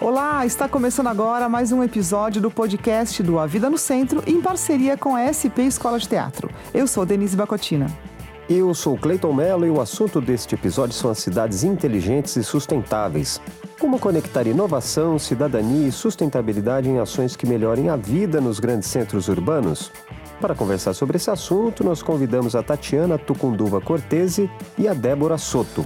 Olá, está começando agora mais um episódio do podcast do A Vida no Centro, em parceria com a SP Escola de Teatro. Eu sou Denise Bacotina. Eu sou Cleiton Mello e o assunto deste episódio são as cidades inteligentes e sustentáveis. Como conectar inovação, cidadania e sustentabilidade em ações que melhorem a vida nos grandes centros urbanos? Para conversar sobre esse assunto, nós convidamos a Tatiana Tucunduva Cortese e a Débora Soto.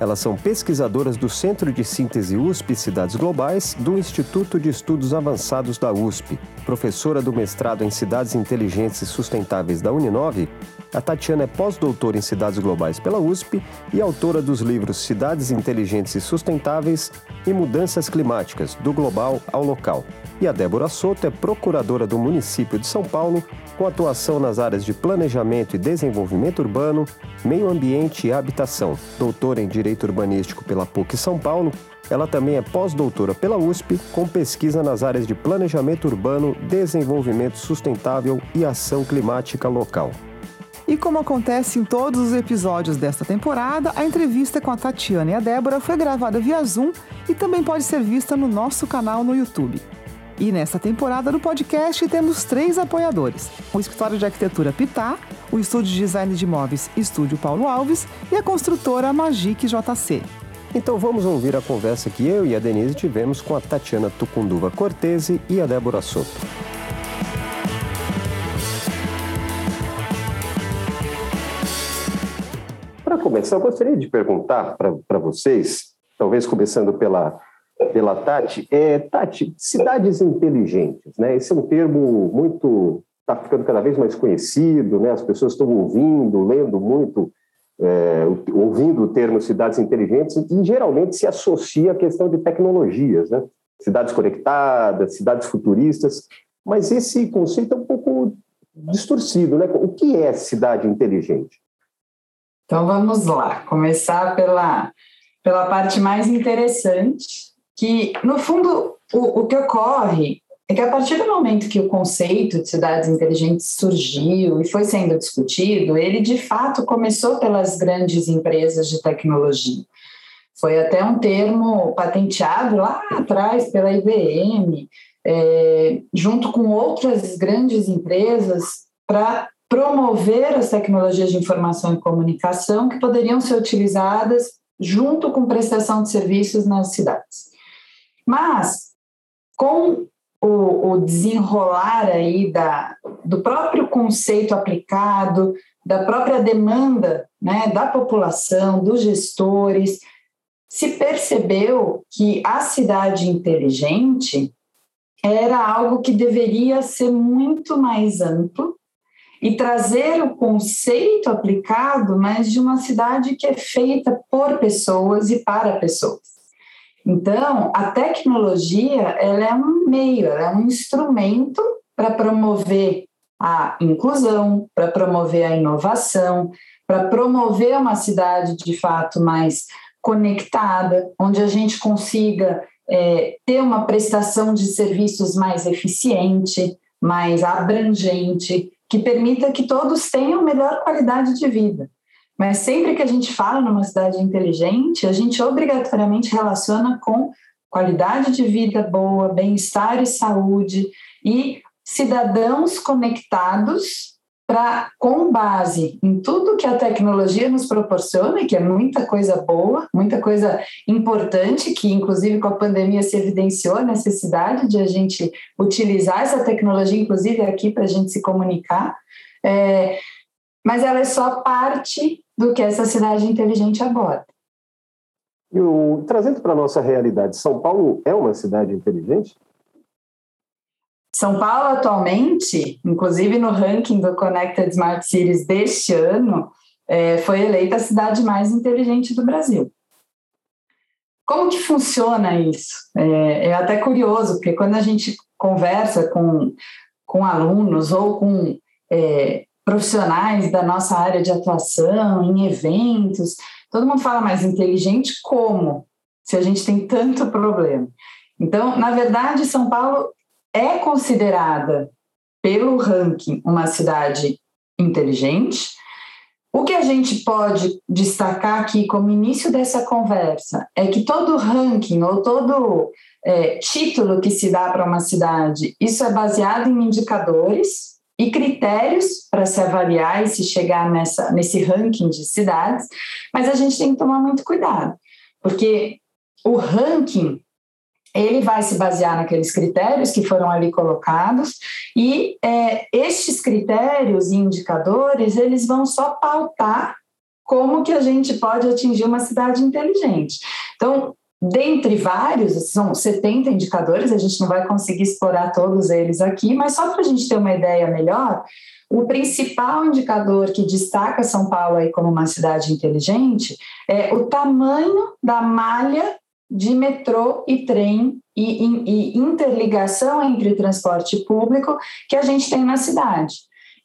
Elas são pesquisadoras do Centro de Síntese USP Cidades Globais do Instituto de Estudos Avançados da USP, professora do mestrado em Cidades Inteligentes e Sustentáveis da Uninove. A Tatiana é pós-doutora em Cidades Globais pela USP e autora dos livros Cidades Inteligentes e Sustentáveis e Mudanças Climáticas, do Global ao Local. E a Débora Soto é procuradora do município de São Paulo, com atuação nas áreas de Planejamento e Desenvolvimento Urbano, Meio Ambiente e Habitação. Doutora em Direito Urbanístico pela PUC São Paulo, ela também é pós-doutora pela USP, com pesquisa nas áreas de Planejamento Urbano, Desenvolvimento Sustentável e Ação Climática Local. E como acontece em todos os episódios desta temporada, a entrevista com a Tatiana e a Débora foi gravada via Zoom e também pode ser vista no nosso canal no YouTube. E nesta temporada do podcast temos três apoiadores: o Escritório de Arquitetura Pitá, o Estúdio de Design de Imóveis Estúdio Paulo Alves e a construtora Magic JC. Então vamos ouvir a conversa que eu e a Denise tivemos com a Tatiana Tucunduva Cortese e a Débora Soto. Para começar, eu gostaria de perguntar para vocês, talvez começando pela pela Tati. É, Tati, cidades inteligentes, né? Esse é um termo muito está ficando cada vez mais conhecido, né? As pessoas estão ouvindo, lendo muito, é, ouvindo o termo cidades inteligentes e geralmente se associa à questão de tecnologias, né? Cidades conectadas, cidades futuristas, mas esse conceito é um pouco distorcido, né? O que é cidade inteligente? Então vamos lá, começar pela, pela parte mais interessante, que, no fundo, o, o que ocorre é que a partir do momento que o conceito de cidades inteligentes surgiu e foi sendo discutido, ele de fato começou pelas grandes empresas de tecnologia. Foi até um termo patenteado lá atrás pela IBM, é, junto com outras grandes empresas, para promover as tecnologias de informação e comunicação que poderiam ser utilizadas junto com prestação de serviços nas cidades. Mas, com o, o desenrolar aí da, do próprio conceito aplicado, da própria demanda né, da população, dos gestores, se percebeu que a cidade inteligente era algo que deveria ser muito mais amplo e trazer o conceito aplicado, mas de uma cidade que é feita por pessoas e para pessoas. Então, a tecnologia ela é um meio, ela é um instrumento para promover a inclusão, para promover a inovação, para promover uma cidade de fato mais conectada, onde a gente consiga é, ter uma prestação de serviços mais eficiente, mais abrangente, que permita que todos tenham melhor qualidade de vida. Mas sempre que a gente fala numa cidade inteligente, a gente obrigatoriamente relaciona com qualidade de vida boa, bem-estar e saúde e cidadãos conectados para com base em tudo que a tecnologia nos proporciona, que é muita coisa boa, muita coisa importante, que inclusive com a pandemia se evidenciou a necessidade de a gente utilizar essa tecnologia, inclusive aqui para a gente se comunicar. É, mas ela é só parte do que essa cidade inteligente aborda. E o, trazendo para a nossa realidade, São Paulo é uma cidade inteligente? São Paulo, atualmente, inclusive no ranking do Connected Smart Cities deste ano, é, foi eleita a cidade mais inteligente do Brasil. Como que funciona isso? É, é até curioso, porque quando a gente conversa com, com alunos ou com é, profissionais da nossa área de atuação, em eventos. Todo mundo fala mais inteligente como? Se a gente tem tanto problema. Então, na verdade, São Paulo é considerada pelo ranking uma cidade inteligente. O que a gente pode destacar aqui como início dessa conversa é que todo ranking ou todo é, título que se dá para uma cidade, isso é baseado em indicadores e critérios para se avaliar e se chegar nessa, nesse ranking de cidades, mas a gente tem que tomar muito cuidado, porque o ranking ele vai se basear naqueles critérios que foram ali colocados e é, estes critérios e indicadores eles vão só pautar como que a gente pode atingir uma cidade inteligente. Então, dentre vários, são 70 indicadores, a gente não vai conseguir explorar todos eles aqui, mas só para a gente ter uma ideia melhor, o principal indicador que destaca São Paulo aí como uma cidade inteligente é o tamanho da malha de metrô e trem e, e, e interligação entre transporte público que a gente tem na cidade.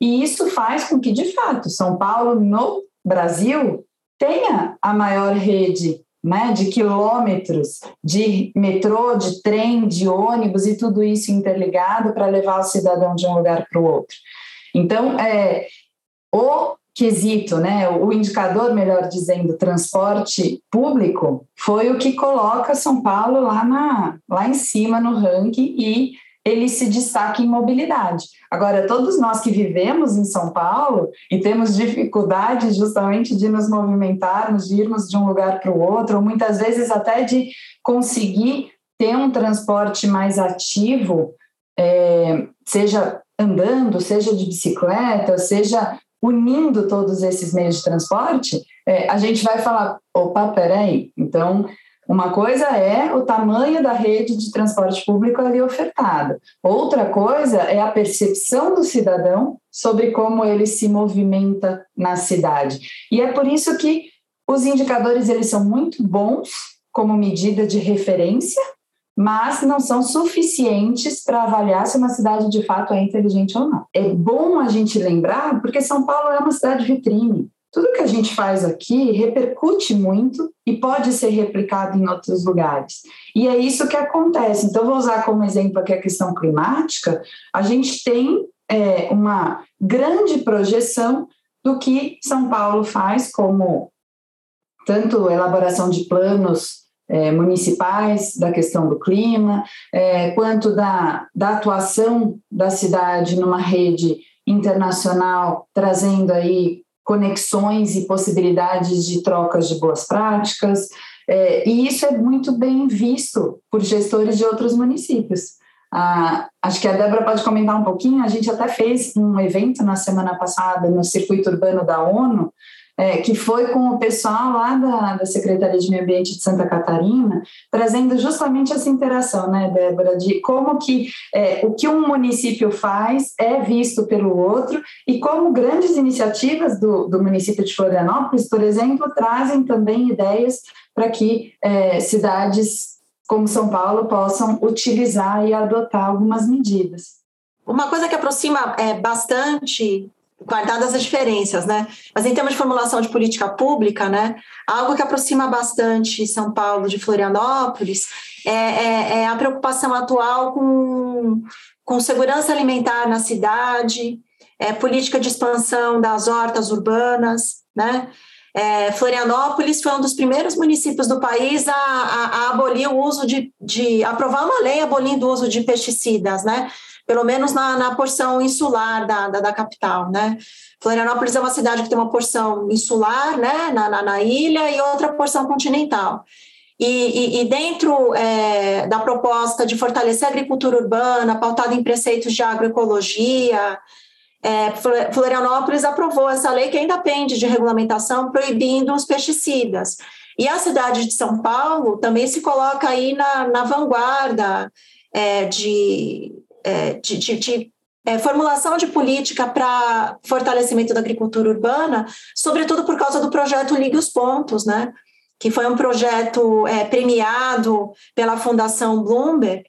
E isso faz com que, de fato, São Paulo, no Brasil, tenha a maior rede né, de quilômetros de metrô, de trem, de ônibus e tudo isso interligado para levar o cidadão de um lugar para o outro. Então, é, o quesito, né, o indicador, melhor dizendo, transporte público, foi o que coloca São Paulo lá, na, lá em cima no ranking e ele se destaca em mobilidade. Agora, todos nós que vivemos em São Paulo e temos dificuldade justamente de nos movimentarmos, de irmos de um lugar para o outro, ou muitas vezes até de conseguir ter um transporte mais ativo, é, seja andando, seja de bicicleta, seja unindo todos esses meios de transporte, é, a gente vai falar, opa, peraí, então uma coisa é o tamanho da rede de transporte público ali ofertada. Outra coisa é a percepção do cidadão sobre como ele se movimenta na cidade. E é por isso que os indicadores eles são muito bons como medida de referência, mas não são suficientes para avaliar se uma cidade de fato é inteligente ou não. É bom a gente lembrar, porque São Paulo é uma cidade vitrine. Tudo que a gente faz aqui repercute muito e pode ser replicado em outros lugares. E é isso que acontece. Então, vou usar como exemplo aqui a questão climática. A gente tem é, uma grande projeção do que São Paulo faz como tanto elaboração de planos é, municipais da questão do clima, é, quanto da, da atuação da cidade numa rede internacional, trazendo aí conexões e possibilidades de trocas de boas práticas, é, e isso é muito bem visto por gestores de outros municípios. Ah, acho que a Débora pode comentar um pouquinho. A gente até fez um evento na semana passada no circuito urbano da ONU, é, que foi com o pessoal lá da, da Secretaria de Meio Ambiente de Santa Catarina, trazendo justamente essa interação, né, Débora, de como que é, o que um município faz é visto pelo outro e como grandes iniciativas do, do município de Florianópolis, por exemplo, trazem também ideias para que é, cidades como São Paulo possam utilizar e adotar algumas medidas. Uma coisa que aproxima é, bastante guardadas as diferenças, né? Mas em termos de formulação de política pública, né, algo que aproxima bastante São Paulo de Florianópolis é, é, é a preocupação atual com, com segurança alimentar na cidade, é, política de expansão das hortas urbanas, né? É, Florianópolis foi um dos primeiros municípios do país a, a, a abolir o uso de, de aprovar uma lei abolindo o uso de pesticidas, né? Pelo menos na, na porção insular da, da, da, capital, né? Florianópolis é uma cidade que tem uma porção insular, né, na, na, na ilha, e outra porção continental. E, e, e dentro é, da proposta de fortalecer a agricultura urbana, pautada em preceitos de agroecologia, é, Florianópolis aprovou essa lei que ainda pende de regulamentação proibindo os pesticidas. E a cidade de São Paulo também se coloca aí na, na vanguarda é, de, é, de, de, de é, formulação de política para fortalecimento da agricultura urbana, sobretudo por causa do projeto Ligue os Pontos, né? que foi um projeto é, premiado pela Fundação Bloomberg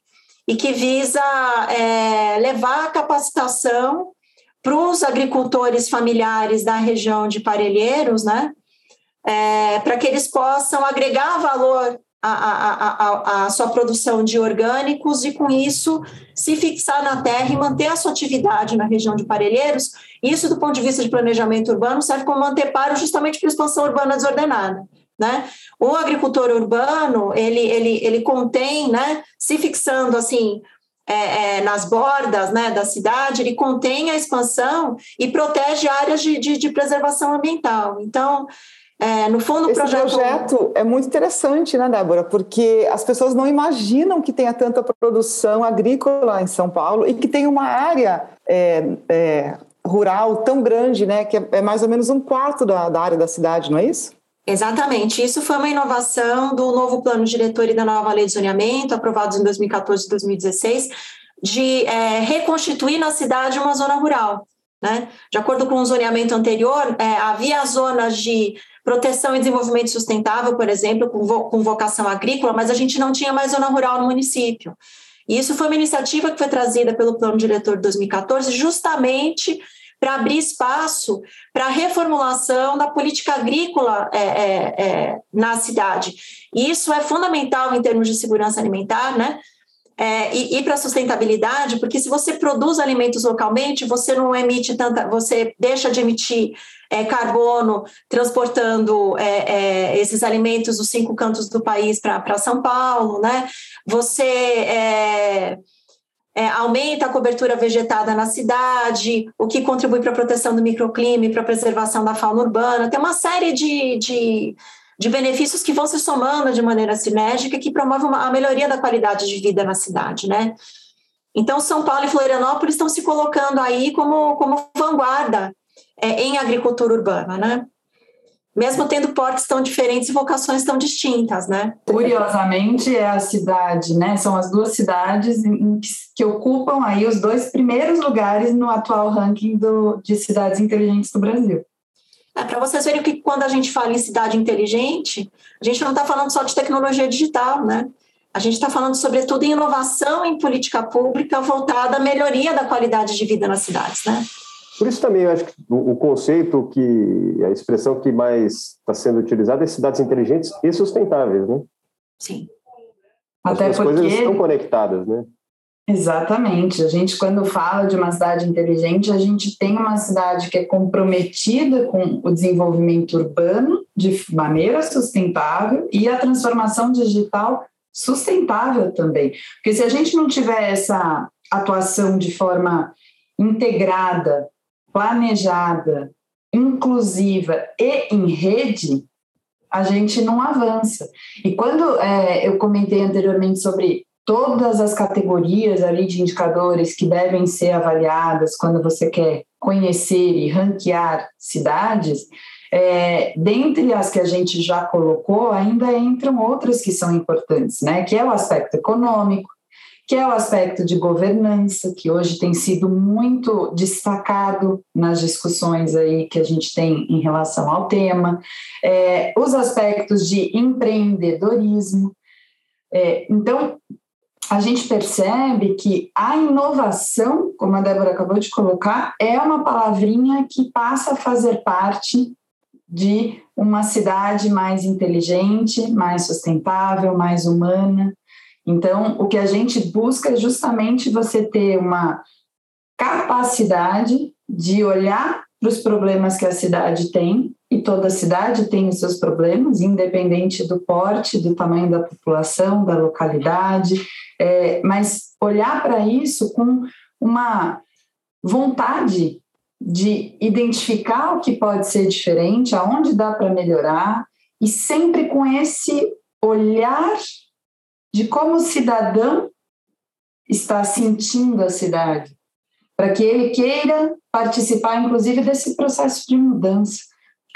e que visa é, levar a capacitação para os agricultores familiares da região de Parelheiros, né? É, para que eles possam agregar valor a, a, a, a, sua produção de orgânicos e, com isso, se fixar na terra e manter a sua atividade na região de Parelheiros. Isso, do ponto de vista de planejamento urbano, serve como anteparo justamente para a expansão urbana desordenada. né? O agricultor urbano, ele, ele, ele contém, né, se fixando assim é, é, nas bordas né, da cidade, ele contém a expansão e protege áreas de, de, de preservação ambiental. Então, é, no fundo, o Esse projeto... projeto é muito interessante, né, Débora? Porque as pessoas não imaginam que tenha tanta produção agrícola em São Paulo e que tem uma área é, é, rural tão grande, né, que é, é mais ou menos um quarto da, da área da cidade, não é isso? Exatamente. Isso foi uma inovação do novo plano diretor e da nova lei de zoneamento, aprovados em 2014 e 2016, de é, reconstituir na cidade uma zona rural. Né? De acordo com o zoneamento anterior, é, havia zonas de proteção e desenvolvimento sustentável, por exemplo, com, vo com vocação agrícola, mas a gente não tinha mais zona rural no município. E isso foi uma iniciativa que foi trazida pelo plano diretor de 2014, justamente para abrir espaço para a reformulação da política agrícola é, é, é, na cidade. E isso é fundamental em termos de segurança alimentar, né? É, e, e para sustentabilidade, porque se você produz alimentos localmente, você não emite tanta, você deixa de emitir é, carbono transportando é, é esses alimentos dos cinco cantos do país para São Paulo, né? Você é, é, aumenta a cobertura vegetada na cidade, o que contribui para a proteção do microclima e para a preservação da fauna urbana. Tem uma série de, de, de, benefícios que vão se somando de maneira sinérgica que promovem a melhoria da qualidade de vida na cidade, né? Então, São Paulo e Florianópolis estão se colocando aí como, como vanguarda é, em agricultura urbana, né? mesmo tendo portes tão diferentes e vocações tão distintas, né? Curiosamente, é a cidade, né? São as duas cidades que ocupam aí os dois primeiros lugares no atual ranking do, de cidades inteligentes do Brasil. É, para vocês verem que quando a gente fala em cidade inteligente, a gente não está falando só de tecnologia digital, né? A gente está falando, sobretudo, em inovação em política pública voltada à melhoria da qualidade de vida nas cidades, né? Por isso também eu acho que o, conceito que a expressão que mais está sendo utilizada é cidades inteligentes e sustentáveis, né? Sim. Até as porque... coisas estão conectadas, né? Exatamente. A gente, quando fala de uma cidade inteligente, a gente tem uma cidade que é comprometida com o desenvolvimento urbano de maneira sustentável e a transformação digital sustentável também. Porque se a gente não tiver essa atuação de forma integrada planejada, inclusiva e em rede, a gente não avança. E quando é, eu comentei anteriormente sobre todas as categorias ali de indicadores que devem ser avaliadas quando você quer conhecer e ranquear cidades, é, dentre as que a gente já colocou, ainda entram outras que são importantes, né? Que é o aspecto econômico, que é o aspecto de governança, que hoje tem sido muito destacado nas discussões aí que a gente tem em relação ao tema, é, os aspectos de empreendedorismo. É, então, a gente percebe que a inovação, como a Débora acabou de colocar, é uma palavrinha que passa a fazer parte de uma cidade mais inteligente, mais sustentável, mais humana. Então, o que a gente busca é justamente você ter uma capacidade de olhar para os problemas que a cidade tem, e toda cidade tem os seus problemas, independente do porte, do tamanho da população, da localidade, é, mas olhar para isso com uma vontade de identificar o que pode ser diferente, aonde dá para melhorar, e sempre com esse olhar de como o cidadão está sentindo a cidade, para que ele queira participar, inclusive, desse processo de mudança,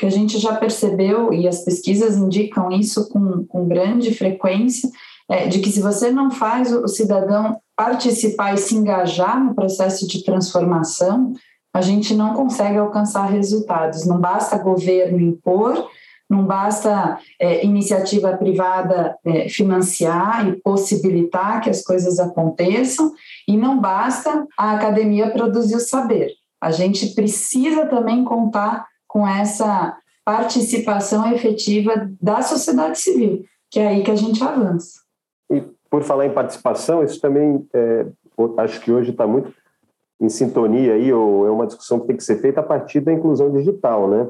que a gente já percebeu, e as pesquisas indicam isso com, com grande frequência, é, de que se você não faz o cidadão participar e se engajar no processo de transformação, a gente não consegue alcançar resultados. Não basta governo impor, não basta é, iniciativa privada é, financiar e possibilitar que as coisas aconteçam, e não basta a academia produzir o saber. A gente precisa também contar com essa participação efetiva da sociedade civil, que é aí que a gente avança. E por falar em participação, isso também é, acho que hoje está muito em sintonia aí, ou é uma discussão que tem que ser feita a partir da inclusão digital, né?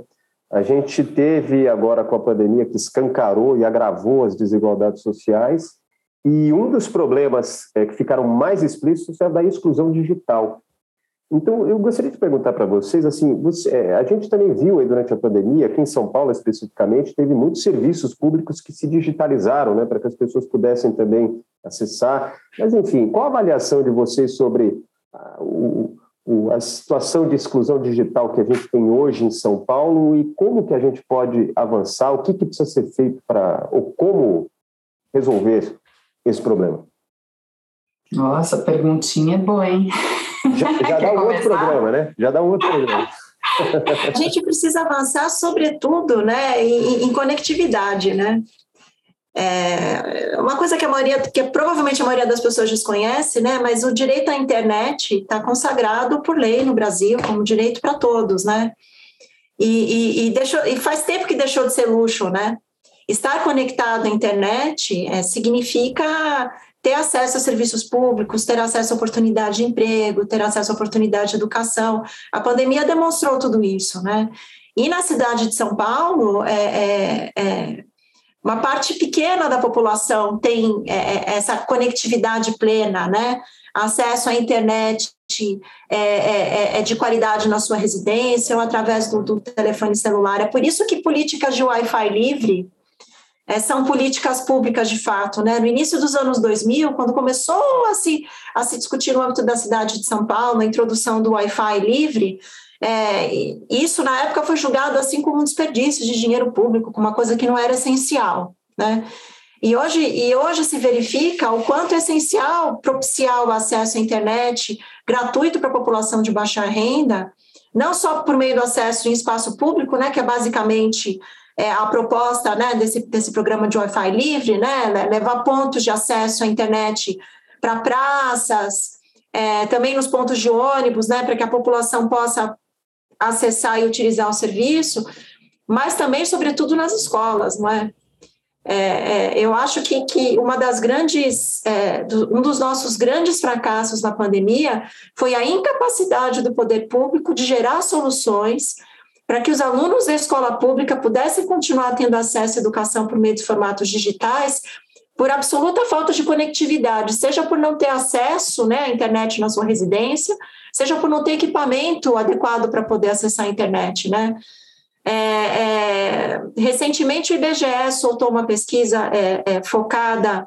A gente teve agora com a pandemia que escancarou e agravou as desigualdades sociais, e um dos problemas é, que ficaram mais explícitos é da exclusão digital. Então, eu gostaria de perguntar para vocês, assim, você, é, a gente também viu aí durante a pandemia, aqui em São Paulo especificamente, teve muitos serviços públicos que se digitalizaram, né, para que as pessoas pudessem também acessar. Mas, enfim, qual a avaliação de vocês sobre ah, o, o, a situação de exclusão digital que a gente tem hoje em São Paulo e como que a gente pode avançar, o que, que precisa ser feito para, ou como resolver esse problema? Nossa, perguntinha é boa, hein? Já, já dá um outro programa, né? Já dá um outro programa. A gente precisa avançar, sobretudo, né, em, em conectividade, né? É uma coisa que a maioria, que provavelmente a maioria das pessoas desconhece, né? Mas o direito à internet está consagrado por lei no Brasil como direito para todos, né? E, e, e, deixou, e faz tempo que deixou de ser luxo, né? Estar conectado à internet é, significa ter acesso a serviços públicos, ter acesso a oportunidade de emprego, ter acesso a oportunidade de educação. A pandemia demonstrou tudo isso, né? E na cidade de São Paulo, é, é, é uma parte pequena da população tem é, é, essa conectividade plena, né? Acesso à internet é, é, é, de qualidade na sua residência ou através do, do telefone celular. É por isso que políticas de Wi-Fi livre são políticas públicas de fato. Né? No início dos anos 2000, quando começou a se, a se discutir no âmbito da cidade de São Paulo, a introdução do Wi-Fi livre, é, isso na época foi julgado assim como um desperdício de dinheiro público, como uma coisa que não era essencial. Né? E hoje, e hoje se verifica o quanto é essencial propiciar o acesso à internet gratuito para a população de baixa renda, não só por meio do acesso em espaço público, né, que é basicamente é, a proposta né, desse, desse programa de Wi-Fi livre, né, levar pontos de acesso à internet para praças, é, também nos pontos de ônibus, né, para que a população possa acessar e utilizar o serviço, mas também, sobretudo, nas escolas, não é? É, é, eu acho que, que uma das grandes, é, do, um dos nossos grandes fracassos na pandemia foi a incapacidade do poder público de gerar soluções para que os alunos da escola pública pudessem continuar tendo acesso à educação por meio de formatos digitais, por absoluta falta de conectividade, seja por não ter acesso né, à internet na sua residência, seja por não ter equipamento adequado para poder acessar a internet. Né? É, é, recentemente, o IBGE soltou uma pesquisa é, é focada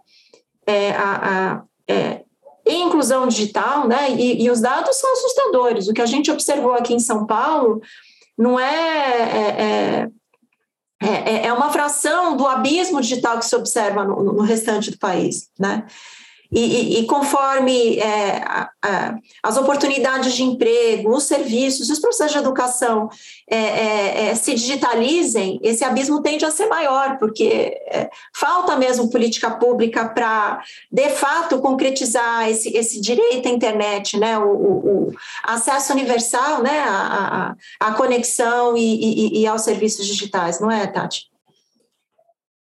é, a, a, é, em inclusão digital, né? E, e, os dados são assustadores. O que a gente observou aqui em São Paulo não é, é, é, é, é uma fração do abismo digital que se observa no, no restante do país, né? E, e, conforme é, a, a, as oportunidades de emprego, os serviços, os processos de educação é, é, é se digitalizem, esse abismo tende a ser maior, porque é, falta mesmo política pública para, de fato, concretizar esse, esse direito à internet, né, o, o, o acesso universal né, à conexão e, e aos serviços digitais, não é, Tati?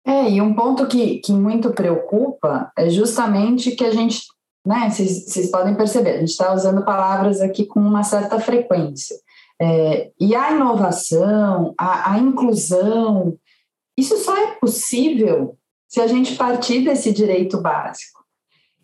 É, e um ponto que, que muito preocupa é justamente que a gente, né, vocês podem perceber, a gente está usando palavras aqui com uma certa frequência. É, e a inovação, a, a inclusão, isso só é possível se a gente partir desse direito básico.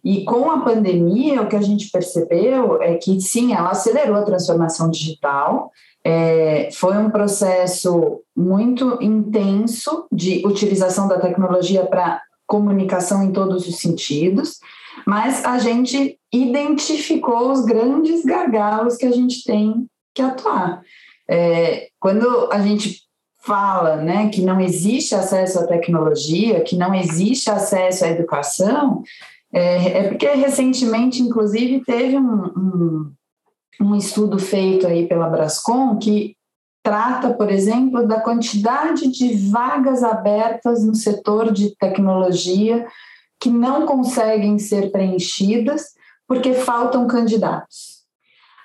E com a pandemia, o que a gente percebeu é que, sim, ela acelerou a transformação digital, é, foi um processo muito intenso de utilização da tecnologia para comunicação em todos os sentidos, mas a gente identificou os grandes gargalos que a gente tem que atuar. É, quando a gente fala né, que não existe acesso à tecnologia, que não existe acesso à educação, é, é porque recentemente, inclusive, teve um, um um estudo feito aí pela Brascom que trata, por exemplo, da quantidade de vagas abertas no setor de tecnologia que não conseguem ser preenchidas porque faltam candidatos.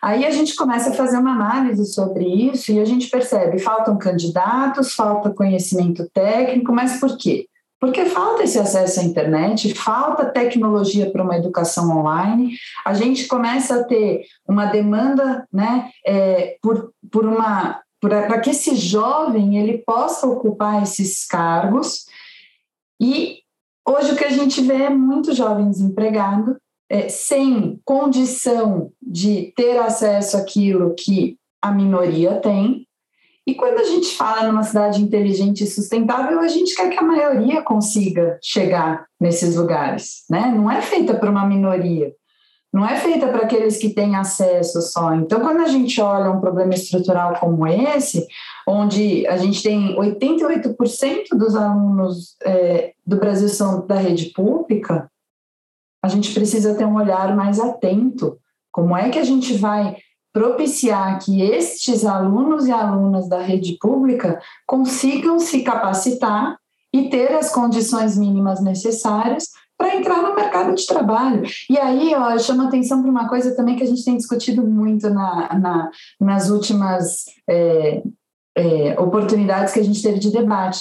Aí a gente começa a fazer uma análise sobre isso e a gente percebe faltam candidatos, falta conhecimento técnico, mas por quê? Porque falta esse acesso à internet, falta tecnologia para uma educação online, a gente começa a ter uma demanda né, é, por, por uma para que esse jovem ele possa ocupar esses cargos. E hoje o que a gente vê é muito jovem desempregado, é, sem condição de ter acesso àquilo que a minoria tem. E quando a gente fala numa cidade inteligente e sustentável, a gente quer que a maioria consiga chegar nesses lugares, né? Não é feita por uma minoria, não é feita para aqueles que têm acesso só. Então, quando a gente olha um problema estrutural como esse, onde a gente tem 88% dos alunos é, do Brasil são da rede pública, a gente precisa ter um olhar mais atento. Como é que a gente vai propiciar que estes alunos e alunas da rede pública consigam se capacitar e ter as condições mínimas necessárias para entrar no mercado de trabalho. E aí, ó, eu chamo atenção para uma coisa também que a gente tem discutido muito na, na nas últimas é, é, oportunidades que a gente teve de debate.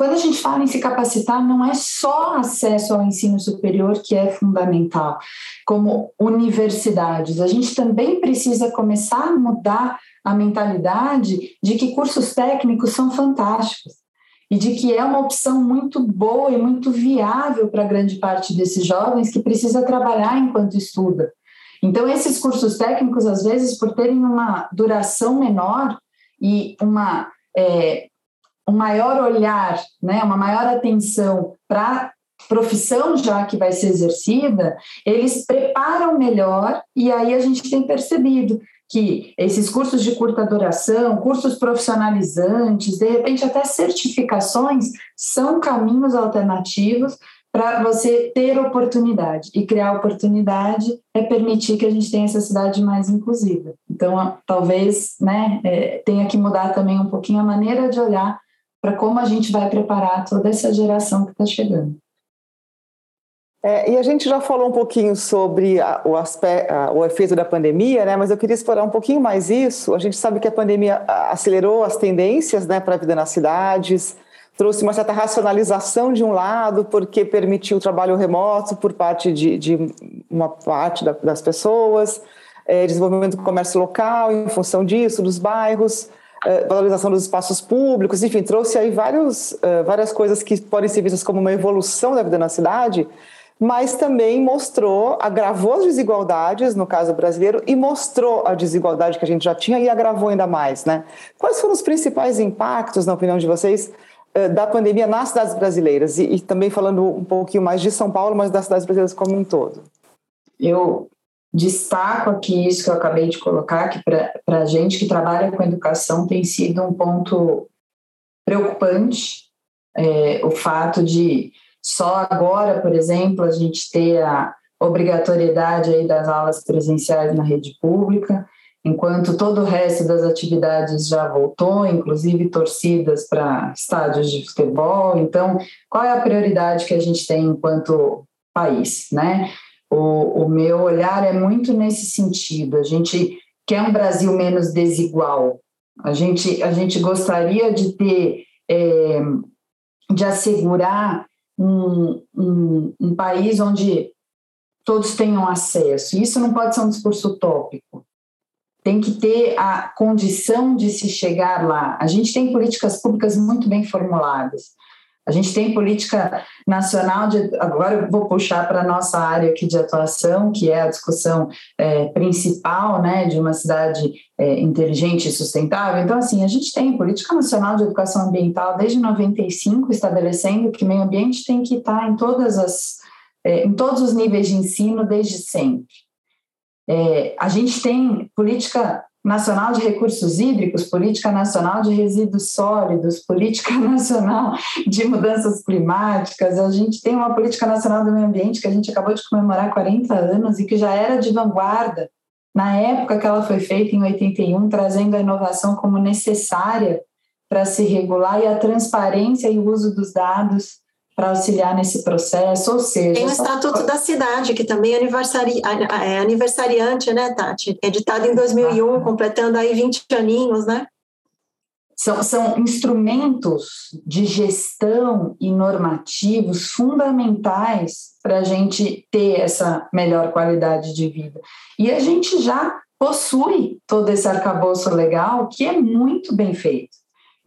Quando a gente fala em se capacitar, não é só acesso ao ensino superior que é fundamental, como universidades. A gente também precisa começar a mudar a mentalidade de que cursos técnicos são fantásticos e de que é uma opção muito boa e muito viável para grande parte desses jovens que precisa trabalhar enquanto estuda. Então, esses cursos técnicos, às vezes, por terem uma duração menor e uma é, um maior olhar, né, uma maior atenção para profissão já que vai ser exercida, eles preparam melhor e aí a gente tem percebido que esses cursos de curta duração, cursos profissionalizantes, de repente até certificações, são caminhos alternativos para você ter oportunidade. E criar oportunidade é permitir que a gente tenha essa cidade mais inclusiva. Então, talvez né, é, tenha que mudar também um pouquinho a maneira de olhar para como a gente vai preparar toda essa geração que está chegando. É, e a gente já falou um pouquinho sobre a, o, aspecto, a, o efeito da pandemia, né? mas eu queria explorar um pouquinho mais isso. A gente sabe que a pandemia acelerou as tendências né, para a vida nas cidades, trouxe uma certa racionalização de um lado, porque permitiu o trabalho remoto por parte de, de uma parte da, das pessoas, é, desenvolvimento do comércio local em função disso, dos bairros. Eh, valorização dos espaços públicos, enfim, trouxe aí vários, uh, várias coisas que podem ser vistas como uma evolução da vida na cidade, mas também mostrou, agravou as desigualdades, no caso brasileiro, e mostrou a desigualdade que a gente já tinha e agravou ainda mais, né? Quais foram os principais impactos, na opinião de vocês, uh, da pandemia nas cidades brasileiras? E, e também falando um pouquinho mais de São Paulo, mas das cidades brasileiras como um todo. Eu Destaco aqui isso que eu acabei de colocar, que para a gente que trabalha com educação tem sido um ponto preocupante é, o fato de só agora, por exemplo, a gente ter a obrigatoriedade aí das aulas presenciais na rede pública, enquanto todo o resto das atividades já voltou, inclusive torcidas para estádios de futebol. Então, qual é a prioridade que a gente tem enquanto país, né? O, o meu olhar é muito nesse sentido. A gente quer um Brasil menos desigual. A gente, a gente gostaria de ter, é, de assegurar um, um, um país onde todos tenham acesso. Isso não pode ser um discurso utópico. Tem que ter a condição de se chegar lá. A gente tem políticas públicas muito bem formuladas. A gente tem política nacional de. Agora eu vou puxar para a nossa área aqui de atuação, que é a discussão é, principal né, de uma cidade é, inteligente e sustentável. Então, assim, a gente tem política nacional de educação ambiental desde 95, estabelecendo que meio ambiente tem que estar em todas as. É, em todos os níveis de ensino desde sempre. É, a gente tem política Nacional de Recursos Hídricos, Política Nacional de Resíduos Sólidos, Política Nacional de Mudanças Climáticas. A gente tem uma Política Nacional do Meio Ambiente que a gente acabou de comemorar 40 anos e que já era de vanguarda na época que ela foi feita, em 81, trazendo a inovação como necessária para se regular e a transparência e o uso dos dados para auxiliar nesse processo, ou seja... Tem o Estatuto da Cidade, que também é, aniversari, é aniversariante, né, Tati? Editado em 2001, ah. completando aí 20 aninhos, né? São, são instrumentos de gestão e normativos fundamentais para a gente ter essa melhor qualidade de vida. E a gente já possui todo esse arcabouço legal que é muito bem feito.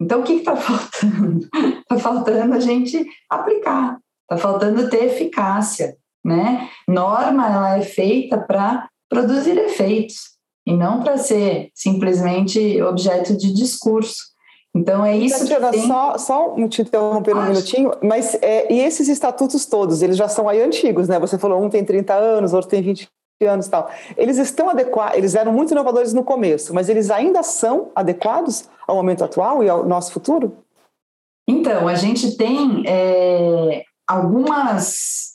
Então, o que está faltando? Está faltando a gente aplicar, está faltando ter eficácia, né? Norma, ela é feita para produzir efeitos e não para ser simplesmente objeto de discurso. Então é isso Tatiana, que tem... só, só te interromper um minutinho, mas é, e esses estatutos todos, eles já são aí antigos, né? Você falou um tem 30 anos, outro tem 20 anos tal. Eles estão adequados, eles eram muito inovadores no começo, mas eles ainda são adequados ao momento atual e ao nosso futuro? Então, a gente tem é, algumas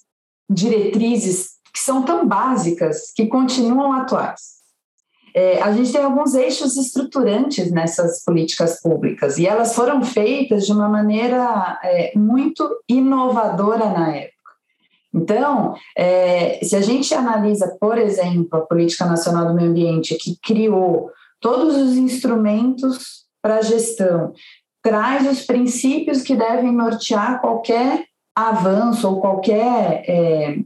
diretrizes que são tão básicas que continuam atuais. É, a gente tem alguns eixos estruturantes nessas políticas públicas e elas foram feitas de uma maneira é, muito inovadora na época. Então, é, se a gente analisa, por exemplo, a Política Nacional do Meio Ambiente, que criou todos os instrumentos para a gestão, traz os princípios que devem nortear qualquer avanço ou qualquer é,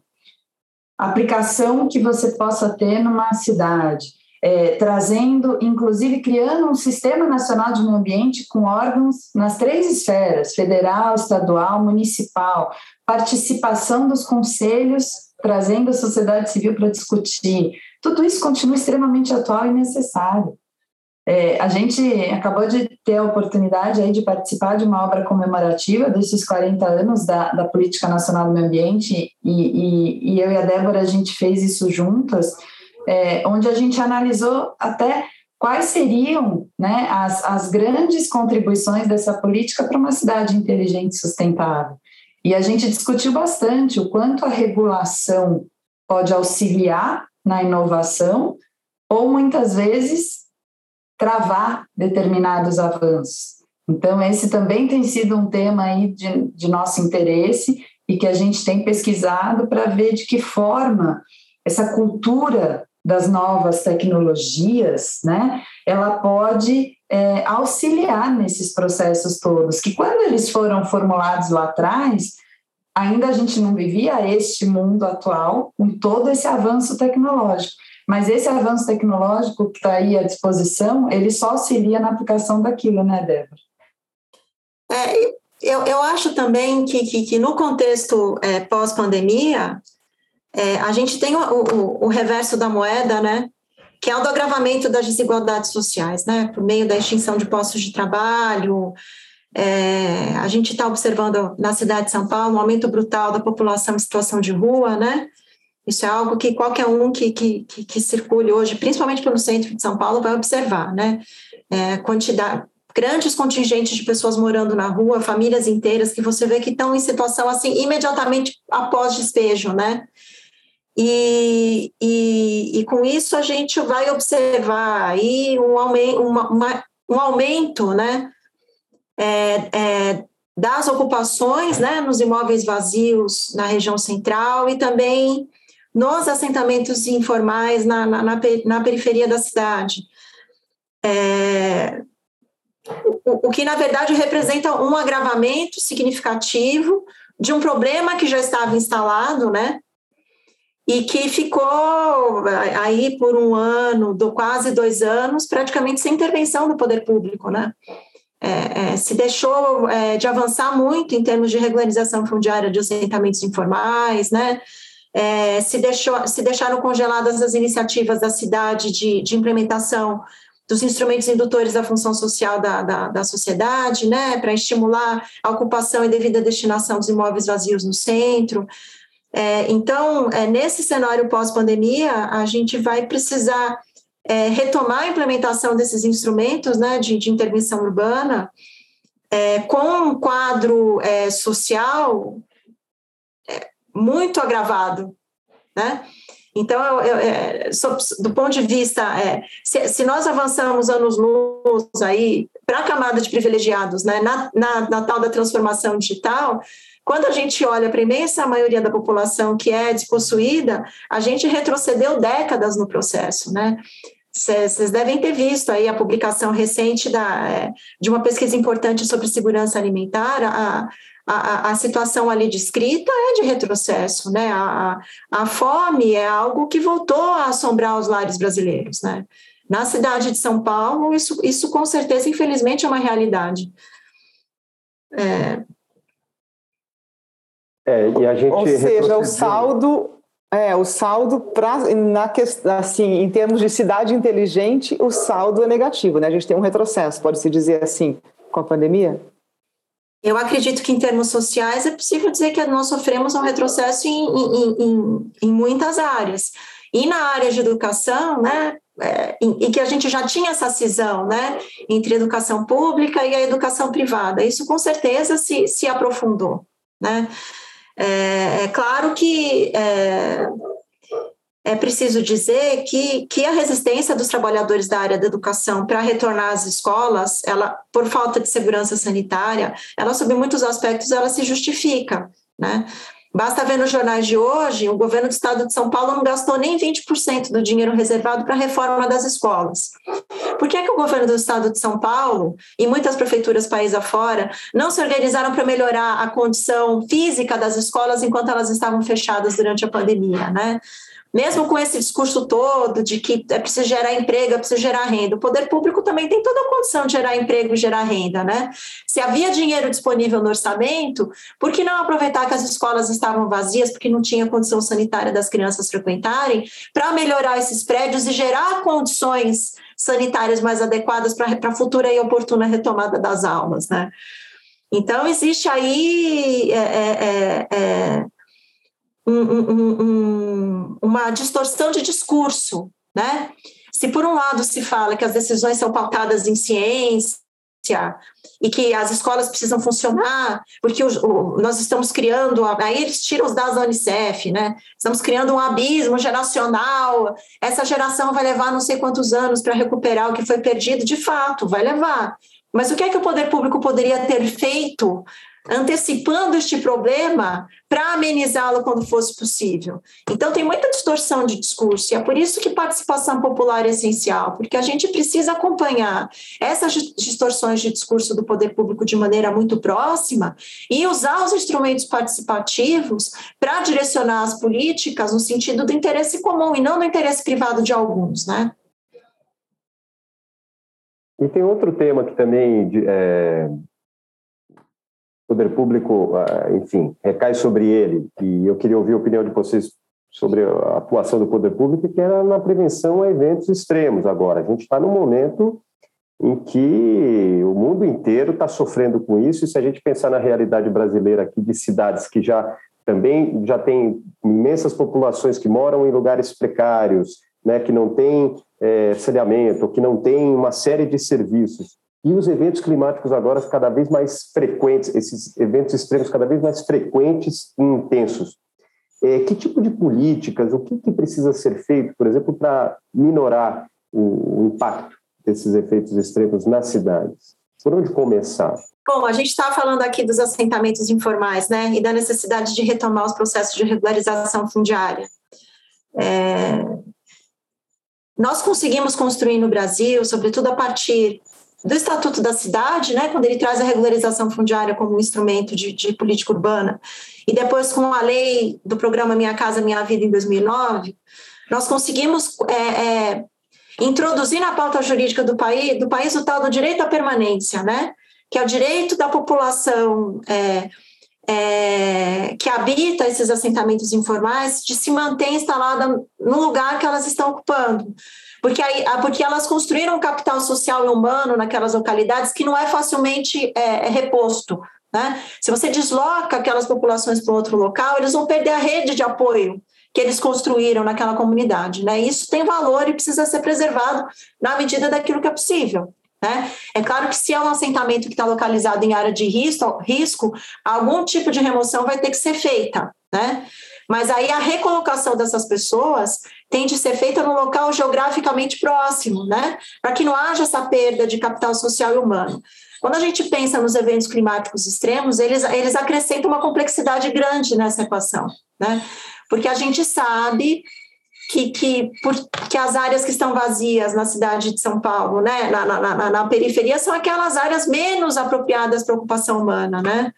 aplicação que você possa ter numa cidade é, trazendo, inclusive criando um sistema nacional de meio ambiente com órgãos nas três esferas, federal, estadual, municipal, participação dos conselhos, trazendo a sociedade civil para discutir. Tudo isso continua extremamente atual e necessário. É, a gente acabou de ter a oportunidade aí de participar de uma obra comemorativa desses 40 anos da, da Política Nacional do Meio Ambiente e, e, e eu e a Débora, a gente fez isso juntas, é, onde a gente analisou até quais seriam né, as, as grandes contribuições dessa política para uma cidade inteligente e sustentável. E a gente discutiu bastante o quanto a regulação pode auxiliar na inovação ou muitas vezes travar determinados avanços. Então, esse também tem sido um tema aí de, de nosso interesse e que a gente tem pesquisado para ver de que forma essa cultura das novas tecnologias, né, ela pode é, auxiliar nesses processos todos, que quando eles foram formulados lá atrás, ainda a gente não vivia este mundo atual com todo esse avanço tecnológico. Mas esse avanço tecnológico que está aí à disposição, ele só auxilia na aplicação daquilo, né, Débora? É, eu, eu acho também que, que, que no contexto é, pós-pandemia, é, a gente tem o, o, o, reverso da moeda, né? Que é o do agravamento das desigualdades sociais, né? Por meio da extinção de postos de trabalho. É, a gente está observando na cidade de São Paulo um aumento brutal da população em situação de rua, né? Isso é algo que qualquer um que, que, que, que circule hoje, principalmente pelo centro de São Paulo, vai observar, né? É, quantidade, grandes contingentes de pessoas morando na rua, famílias inteiras que você vê que estão em situação assim imediatamente após despejo, né? E, e, e, com isso a gente vai observar aí um aumento, uma, uma, um aumento né, é, é, das ocupações né, nos imóveis vazios na região central e também nos assentamentos informais na, na, na, na periferia da cidade. É, o, o que, na verdade, representa um agravamento significativo de um problema que já estava instalado, né? E que ficou aí por um ano, do, quase dois anos, praticamente sem intervenção do poder público, né? É, é, se deixou é, de avançar muito em termos de regularização fundiária de assentamentos informais, né? É, se, deixou, se deixaram congeladas as iniciativas da cidade de, de implementação dos instrumentos indutores da função social da, da, da sociedade, né, para estimular a ocupação e devida destinação dos imóveis vazios no centro, é, então, é, nesse cenário pós-pandemia, a gente vai precisar é, retomar a implementação desses instrumentos né, de, de intervenção urbana é, com um quadro é, social é, muito agravado, né? Então, eu, eu, do ponto de vista, se, se, nós avançamos anos-luz aí para a camada de privilegiados, né, na, na, na tal da transformação digital, quando a gente olha para a imensa maioria da população que é despossuída, a gente retrocedeu décadas no processo, né? Vocês devem ter visto aí a publicação recente da, é, de uma pesquisa importante sobre segurança alimentar. A, a, a situação ali descrita é de retrocesso, né? A, a fome é algo que voltou a assombrar os lares brasileiros, né? Na cidade de São Paulo, isso, isso com certeza, infelizmente, é uma realidade. É, é e a gente Ou seja, o saldo é, o saldo pra, na assim, em termos de cidade inteligente, o saldo é negativo, né? A gente tem um retrocesso, pode se dizer assim, com a pandemia. Eu acredito que, em termos sociais, é possível dizer que nós sofremos um retrocesso em, em, em, em muitas áreas. E na área de educação, né, é, em, em, que a gente já tinha essa cisão né, entre a educação pública e a educação privada. Isso, com certeza, se, se aprofundou. Né? É, é claro que é, é preciso dizer que, que a resistência dos trabalhadores da área da educação para retornar às escolas, ela, por falta de segurança sanitária, ela, sob muitos aspectos, ela se justifica, né? Basta ver nos jornais de hoje, o governo do estado de São Paulo não gastou nem 20% do dinheiro reservado para a reforma das escolas. Por que, é que o governo do estado de São Paulo e muitas prefeituras país afora não se organizaram para melhorar a condição física das escolas enquanto elas estavam fechadas durante a pandemia, né? Mesmo com esse discurso todo de que é preciso gerar emprego, é preciso gerar renda, o poder público também tem toda a condição de gerar emprego e gerar renda, né? Se havia dinheiro disponível no orçamento, por que não aproveitar que as escolas estavam vazias, porque não tinha condição sanitária das crianças frequentarem, para melhorar esses prédios e gerar condições sanitárias mais adequadas para a futura e oportuna retomada das aulas, né? Então, existe aí é, é, é, é um, um, um, uma distorção de discurso, né? Se por um lado se fala que as decisões são pautadas em ciência e que as escolas precisam funcionar, porque o, o, nós estamos criando, aí eles tiram os dados da Unicef, né? Estamos criando um abismo geracional, essa geração vai levar não sei quantos anos para recuperar o que foi perdido, de fato, vai levar. Mas o que é que o poder público poderia ter feito antecipando este problema para amenizá-lo quando fosse possível. Então, tem muita distorção de discurso, e é por isso que participação popular é essencial, porque a gente precisa acompanhar essas distorções de discurso do poder público de maneira muito próxima e usar os instrumentos participativos para direcionar as políticas no sentido do interesse comum e não do interesse privado de alguns, né? E tem outro tema que também é, poder público, ah, enfim, recai sobre ele, e eu queria ouvir a opinião de vocês sobre a atuação do poder público, que era na prevenção a eventos extremos agora. A gente está num momento em que o mundo inteiro está sofrendo com isso, e se a gente pensar na realidade brasileira aqui de cidades que já também já tem imensas populações que moram em lugares precários, né, que não têm é, saneamento, que não têm uma série de serviços, e os eventos climáticos agora cada vez mais frequentes, esses eventos extremos cada vez mais frequentes e intensos. É, que tipo de políticas, o que, que precisa ser feito, por exemplo, para minorar o, o impacto desses efeitos extremos nas cidades? Por onde começar? Bom, a gente está falando aqui dos assentamentos informais, né, e da necessidade de retomar os processos de regularização fundiária. É... Nós conseguimos construir no Brasil, sobretudo a partir do Estatuto da Cidade, né, quando ele traz a regularização fundiária como um instrumento de, de política urbana, e depois com a lei do programa Minha Casa Minha Vida em 2009, nós conseguimos é, é, introduzir na pauta jurídica do país, do país o tal do direito à permanência, né, que é o direito da população é, é, que habita esses assentamentos informais de se manter instalada no lugar que elas estão ocupando porque, aí, ah, porque elas construíram um capital social e humano naquelas localidades que não é facilmente é, é reposto. Né? Se você desloca aquelas populações para outro local, eles vão perder a rede de apoio que eles construíram naquela comunidade. Né? Isso tem valor e precisa ser preservado na medida daquilo que é possível. Né? É claro que se é um assentamento que está localizado em área de risco, risco, algum tipo de remoção vai ter que ser feita. Né? Mas aí a recolocação dessas pessoas tem de ser feita no local geograficamente próximo, né? Para que não haja essa perda de capital social e humano. Quando a gente pensa nos eventos climáticos extremos, eles, eles acrescentam uma complexidade grande nessa equação, né? Porque a gente sabe que, que, por, que as áreas que estão vazias na cidade de São Paulo, né, na, na, na, na periferia, são aquelas áreas menos apropriadas para ocupação humana, né?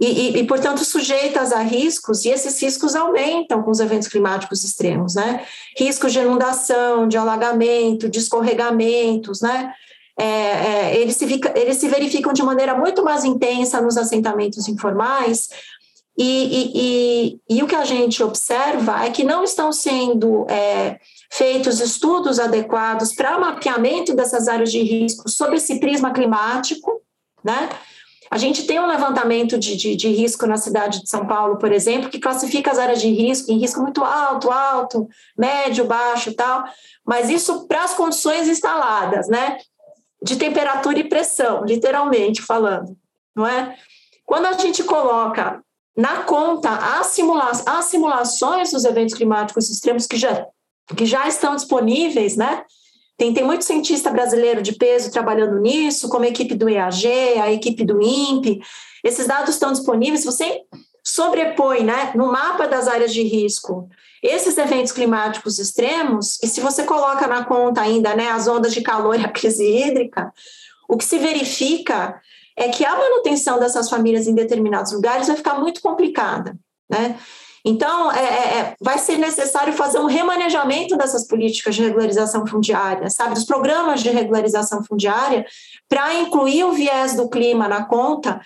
E, e, e, portanto, sujeitas a riscos, e esses riscos aumentam com os eventos climáticos extremos, né? Riscos de inundação, de alagamento, de escorregamentos, né? É, é, eles, se, eles se verificam de maneira muito mais intensa nos assentamentos informais, e, e, e, o que a gente observa é que não estão sendo é, feitos estudos adequados para mapeamento dessas áreas de risco sob esse prisma climático, né? A gente tem um levantamento de, de, de, risco na cidade de São Paulo, por exemplo, que classifica as áreas de risco em risco muito alto, alto, médio, baixo tal, mas isso para as condições instaladas, né? De temperatura e pressão, literalmente falando, não é? Quando a gente coloca na conta as, simula as simulações dos eventos climáticos extremos que já, que já estão disponíveis, né? Tem, tem muito cientista brasileiro de peso trabalhando nisso, como a equipe do EAG, a equipe do INPE. Esses dados estão disponíveis. Você sobrepõe né, no mapa das áreas de risco esses eventos climáticos extremos, e se você coloca na conta ainda né, as ondas de calor e a crise hídrica, o que se verifica é que a manutenção dessas famílias em determinados lugares vai ficar muito complicada, né? Então, é, é, é, vai ser necessário fazer um remanejamento dessas políticas de regularização fundiária, sabe, dos programas de regularização fundiária, para incluir o viés do clima na conta,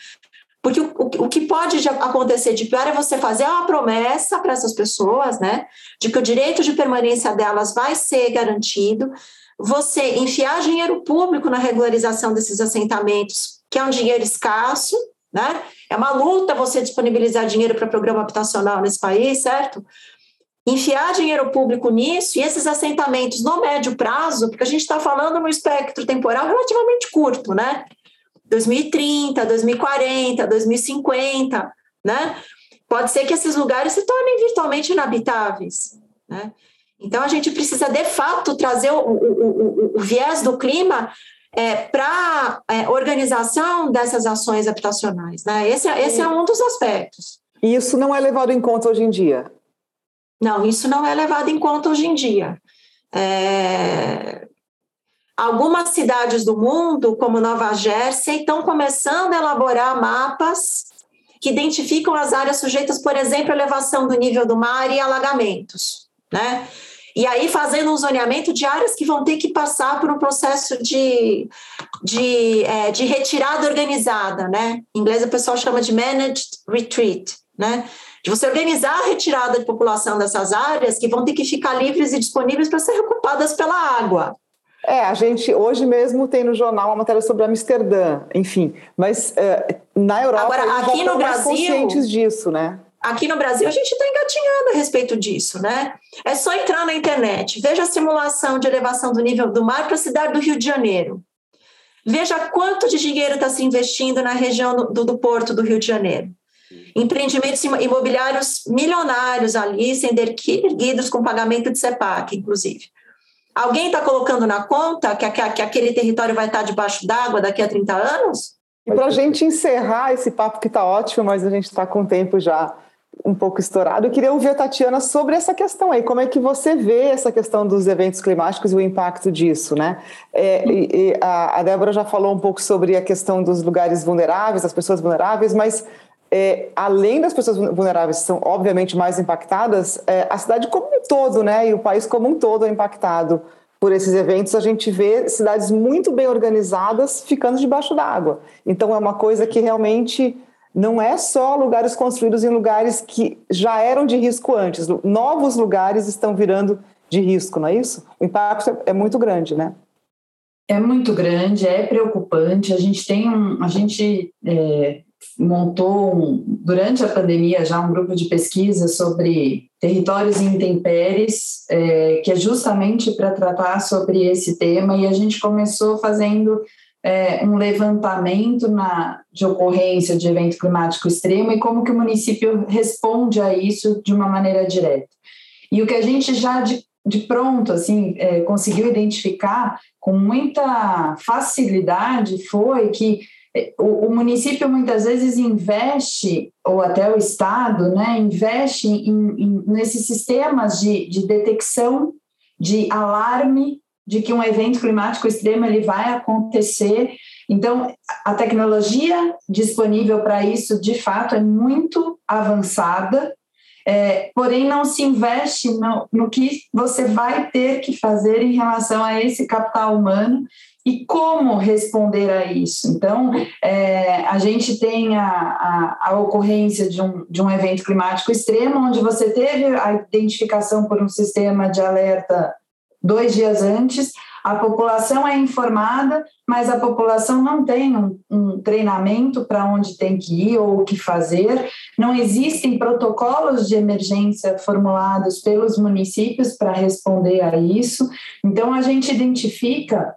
porque o, o, o, que pode acontecer de pior é você fazer uma promessa para essas pessoas, né, de que o direito de permanência delas vai ser garantido, você enfiar dinheiro público na regularização desses assentamentos que é um dinheiro escasso, né? É uma luta você disponibilizar dinheiro para programa habitacional nesse país, certo? Enfiar dinheiro público nisso e esses assentamentos no médio prazo, porque a gente está falando no espectro temporal relativamente curto, né? 2030, 2040, 2050, né? Pode ser que esses lugares se tornem virtualmente inabitáveis, né? Então a gente precisa de fato trazer o, o, o, o viés do clima é, para é, organização dessas ações habitacionais. Né? Esse, é, esse é um dos aspectos. E isso não é levado em conta hoje em dia? Não, isso não é levado em conta hoje em dia. É... Algumas cidades do mundo, como Nova Jersey, estão começando a elaborar mapas que identificam as áreas sujeitas, por exemplo, à elevação do nível do mar e alagamentos, né? E aí fazendo um zoneamento de áreas que vão ter que passar por um processo de, de, é, de retirada organizada, né? Em inglês o pessoal chama de managed retreat, né? De você organizar a retirada de população dessas áreas que vão ter que ficar livres e disponíveis para ser ocupadas pela água. É, a gente hoje mesmo tem no jornal uma matéria sobre Amsterdã, enfim, mas uh, na Europa Agora, aqui no Brasil conscientes disso, né? Aqui no Brasil, a gente está engatinhando a respeito disso, né? É só entrar na internet, veja a simulação de elevação do nível do mar para a cidade do Rio de Janeiro. Veja quanto de dinheiro está se investindo na região do, do Porto do Rio de Janeiro. Empreendimentos imobiliários milionários ali, sendo erguidos com pagamento de CEPAC, inclusive. Alguém está colocando na conta que, que, que aquele território vai estar debaixo d'água daqui a 30 anos? E para a gente encerrar esse papo que está ótimo, mas a gente está com tempo já um pouco estourado. Eu queria ouvir a Tatiana sobre essa questão aí. Como é que você vê essa questão dos eventos climáticos e o impacto disso, né? É, e, a, a Débora já falou um pouco sobre a questão dos lugares vulneráveis, das pessoas vulneráveis, mas é, além das pessoas vulneráveis que são obviamente mais impactadas, é, a cidade como um todo, né? E o país como um todo é impactado por esses eventos, a gente vê cidades muito bem organizadas ficando debaixo d'água. Então é uma coisa que realmente não é só lugares construídos em lugares que já eram de risco antes, novos lugares estão virando de risco, não é isso? O impacto é muito grande, né? É muito grande, é preocupante. A gente tem um, a gente é, montou um, durante a pandemia já um grupo de pesquisa sobre territórios e intempéries, é, que é justamente para tratar sobre esse tema. E a gente começou fazendo é, um levantamento na, de ocorrência de evento climático extremo e como que o município responde a isso de uma maneira direta. E o que a gente já de, de pronto assim é, conseguiu identificar com muita facilidade foi que é, o, o, município muitas vezes investe, ou até o Estado, né, investe em, em, nesses sistemas de, de detecção, de alarme de que um evento climático extremo ele vai acontecer Então, a tecnologia disponível para isso, de fato, é muito avançada, é, porém não se investe no, no que você vai ter que fazer em relação a esse capital humano e como responder a isso. Então, é, a gente tem a, a, a, ocorrência de um, de um evento climático extremo, onde você teve a identificação por um sistema de alerta dois dias antes, a população é informada, mas a população não tem um, um treinamento para onde tem que ir ou o que fazer, não existem protocolos de emergência formulados pelos municípios para responder a isso. Então, a gente identifica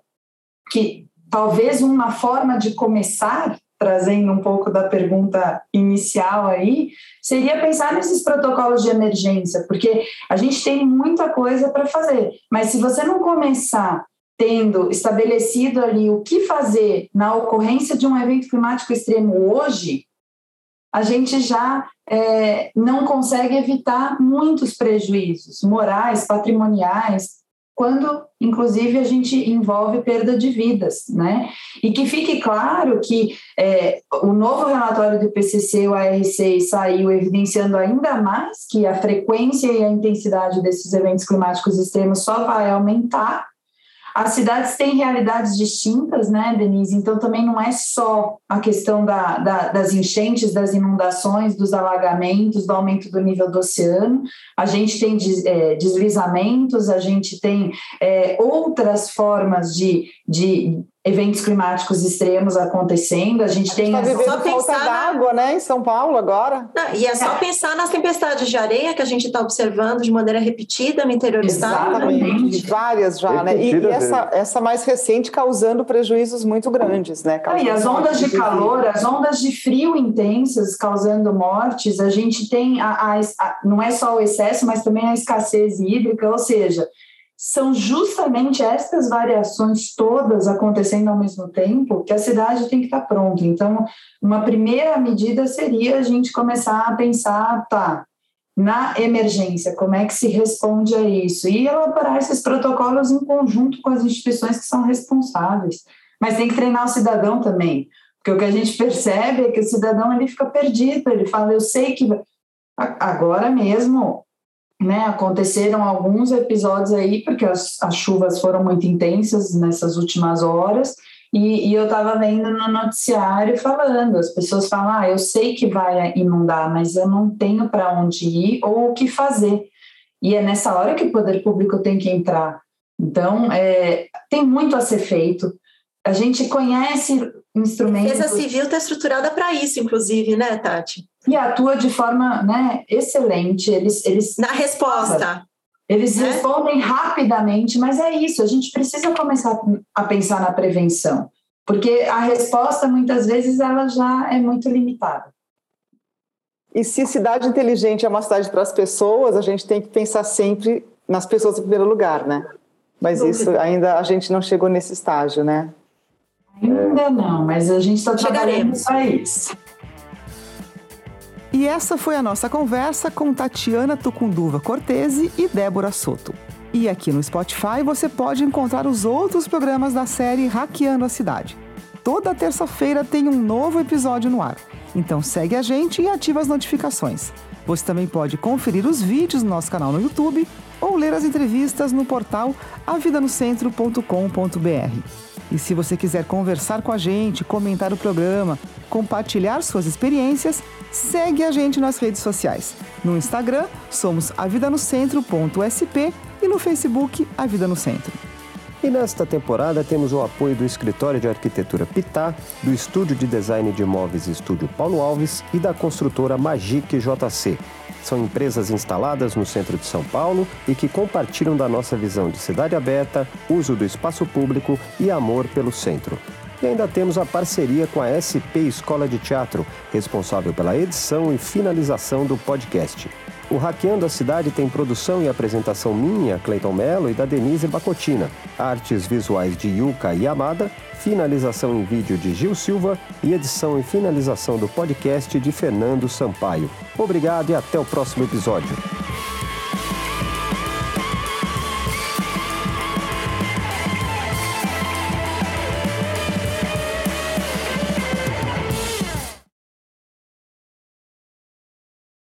que talvez uma forma de começar, trazendo um pouco da pergunta inicial aí, seria pensar nesses protocolos de emergência, porque a gente tem muita coisa para fazer, mas se você não começar tendo estabelecido ali o que fazer na ocorrência de um evento climático extremo hoje, a gente já é, não consegue evitar muitos prejuízos morais, patrimoniais, quando, inclusive, a gente envolve perda de vidas, né? E que fique claro que é, o novo relatório do IPCC, o AR6, saiu evidenciando ainda mais que a frequência e a intensidade desses eventos climáticos extremos só vai aumentar as cidades têm realidades distintas, né, Denise? Então também não é só a questão da, da, das enchentes, das inundações, dos alagamentos, do aumento do nível do oceano. A gente tem des, é, deslizamentos, a gente tem é, outras formas de, de eventos climáticos extremos acontecendo. A gente, a gente tem tá só pensar d'água, né, em São Paulo agora. Não, e é só é. pensar nas tempestades de areia que a gente está observando de maneira repetida no interior do estado. Exatamente, várias já, né? E, e essa, essa mais recente causando prejuízos muito grandes, né? Ah, e as ondas de calor, as ondas de frio intensas causando mortes. A gente tem a, a, a não é só o excesso, mas também a escassez hídrica, ou seja, são justamente estas variações todas acontecendo ao mesmo tempo que a cidade tem que estar pronta. Então, uma primeira medida seria a gente começar a pensar, tá, na emergência, como é que se responde a isso? E elaborar esses protocolos em conjunto com as instituições que são responsáveis. Mas tem que treinar o cidadão também, porque o que a gente percebe é que o cidadão ele fica perdido, ele fala, eu sei que agora mesmo né, aconteceram alguns episódios aí, porque as, as chuvas foram muito intensas nessas últimas horas, e, e eu estava vendo no noticiário falando, as pessoas falam, ah, eu sei que vai inundar, mas eu não tenho para onde ir ou o que fazer. E é nessa hora que o poder público tem que entrar. Então, é, tem muito a ser feito. A gente conhece instrumentos. A defesa civil está estruturada para isso, inclusive, né, Tati? E atua de forma né, excelente. Eles, eles na resposta. Eles né? respondem rapidamente, mas é isso. A gente precisa começar a pensar na prevenção, porque a resposta muitas vezes ela já é muito limitada. E se cidade inteligente é uma cidade para as pessoas, a gente tem que pensar sempre nas pessoas em primeiro lugar, né? Mas isso ainda a gente não chegou nesse estágio, né? Ainda não, mas a gente está trabalhando para isso. E essa foi a nossa conversa com Tatiana Tucunduva Cortese e Débora Soto. E aqui no Spotify você pode encontrar os outros programas da série Hackeando a Cidade. Toda terça-feira tem um novo episódio no ar. Então segue a gente e ativa as notificações. Você também pode conferir os vídeos no nosso canal no YouTube ou ler as entrevistas no portal avidanocentro.com.br. E se você quiser conversar com a gente, comentar o programa, compartilhar suas experiências, segue a gente nas redes sociais. No Instagram, somos avidanocentro.sp e no Facebook, A Vida no Centro. E nesta temporada temos o apoio do Escritório de Arquitetura Pitá, do Estúdio de Design de Imóveis Estúdio Paulo Alves e da construtora Magic JC. São empresas instaladas no centro de São Paulo e que compartilham da nossa visão de cidade aberta, uso do espaço público e amor pelo centro. E ainda temos a parceria com a SP Escola de Teatro, responsável pela edição e finalização do podcast. O Hackeando a Cidade tem produção e apresentação minha, Cleiton Mello, e da Denise Bacotina. Artes visuais de Yuka Yamada, finalização em vídeo de Gil Silva e edição e finalização do podcast de Fernando Sampaio. Obrigado e até o próximo episódio.